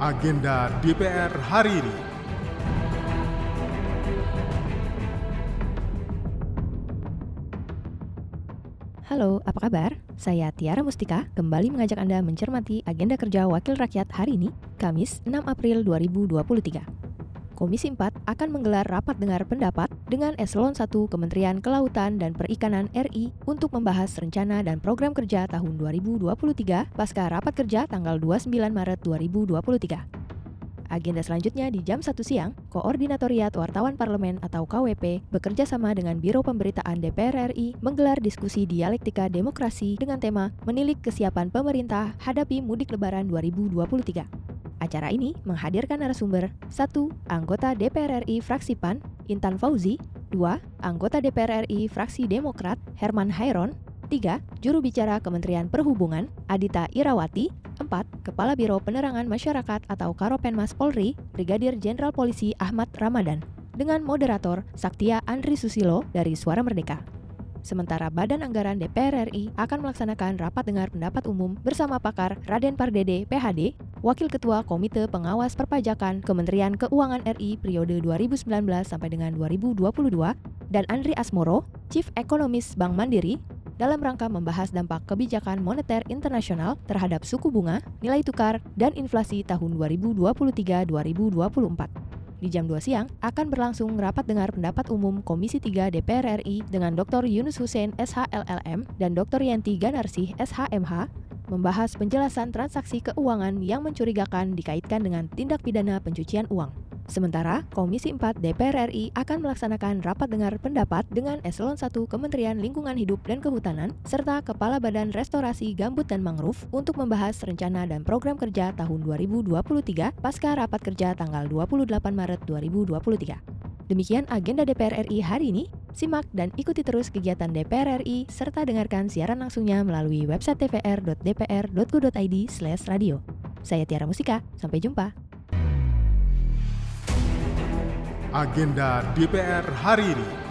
agenda DPR hari ini. Halo, apa kabar? Saya Tiara Mustika, kembali mengajak Anda mencermati agenda kerja Wakil Rakyat hari ini, Kamis 6 April 2023. Komisi 4 akan menggelar rapat dengar pendapat dengan Eselon 1 Kementerian Kelautan dan Perikanan RI untuk membahas rencana dan program kerja tahun 2023 pasca rapat kerja tanggal 29 Maret 2023. Agenda selanjutnya di jam 1 siang, Koordinatoriat Wartawan Parlemen atau KWP bekerja sama dengan Biro Pemberitaan DPR RI menggelar diskusi dialektika demokrasi dengan tema Menilik Kesiapan Pemerintah Hadapi Mudik Lebaran 2023. Acara ini menghadirkan narasumber 1. Anggota DPR RI Fraksi PAN, Intan Fauzi 2. Anggota DPR RI Fraksi Demokrat, Herman Hairon 3. Juru bicara Kementerian Perhubungan, Adita Irawati 4. Kepala Biro Penerangan Masyarakat atau Karopenmas Polri, Brigadir Jenderal Polisi Ahmad Ramadan, dengan moderator Saktia Andri Susilo dari Suara Merdeka. Sementara Badan Anggaran DPR RI akan melaksanakan rapat dengar pendapat umum bersama pakar Raden Pardede, PhD, Wakil Ketua Komite Pengawas Perpajakan Kementerian Keuangan RI periode 2019 sampai dengan 2022, dan Andri Asmoro, Chief Economist Bank Mandiri, dalam rangka membahas dampak kebijakan moneter internasional terhadap suku bunga, nilai tukar, dan inflasi tahun 2023-2024. Di jam 2 siang akan berlangsung rapat dengar pendapat umum Komisi 3 DPR RI dengan Dr. Yunus Hussein SHLLM dan Dr. Yanti Ganarsih SHMH membahas penjelasan transaksi keuangan yang mencurigakan dikaitkan dengan tindak pidana pencucian uang. Sementara, Komisi 4 DPR RI akan melaksanakan rapat dengar pendapat dengan Eselon 1 Kementerian Lingkungan Hidup dan Kehutanan serta Kepala Badan Restorasi Gambut dan Mangrove untuk membahas rencana dan program kerja tahun 2023 pasca rapat kerja tanggal 28 Maret 2023. Demikian agenda DPR RI hari ini. Simak dan ikuti terus kegiatan DPR RI serta dengarkan siaran langsungnya melalui website tvr.dpr.go.id/radio. Saya Tiara Musika, sampai jumpa. Agenda DPR hari ini.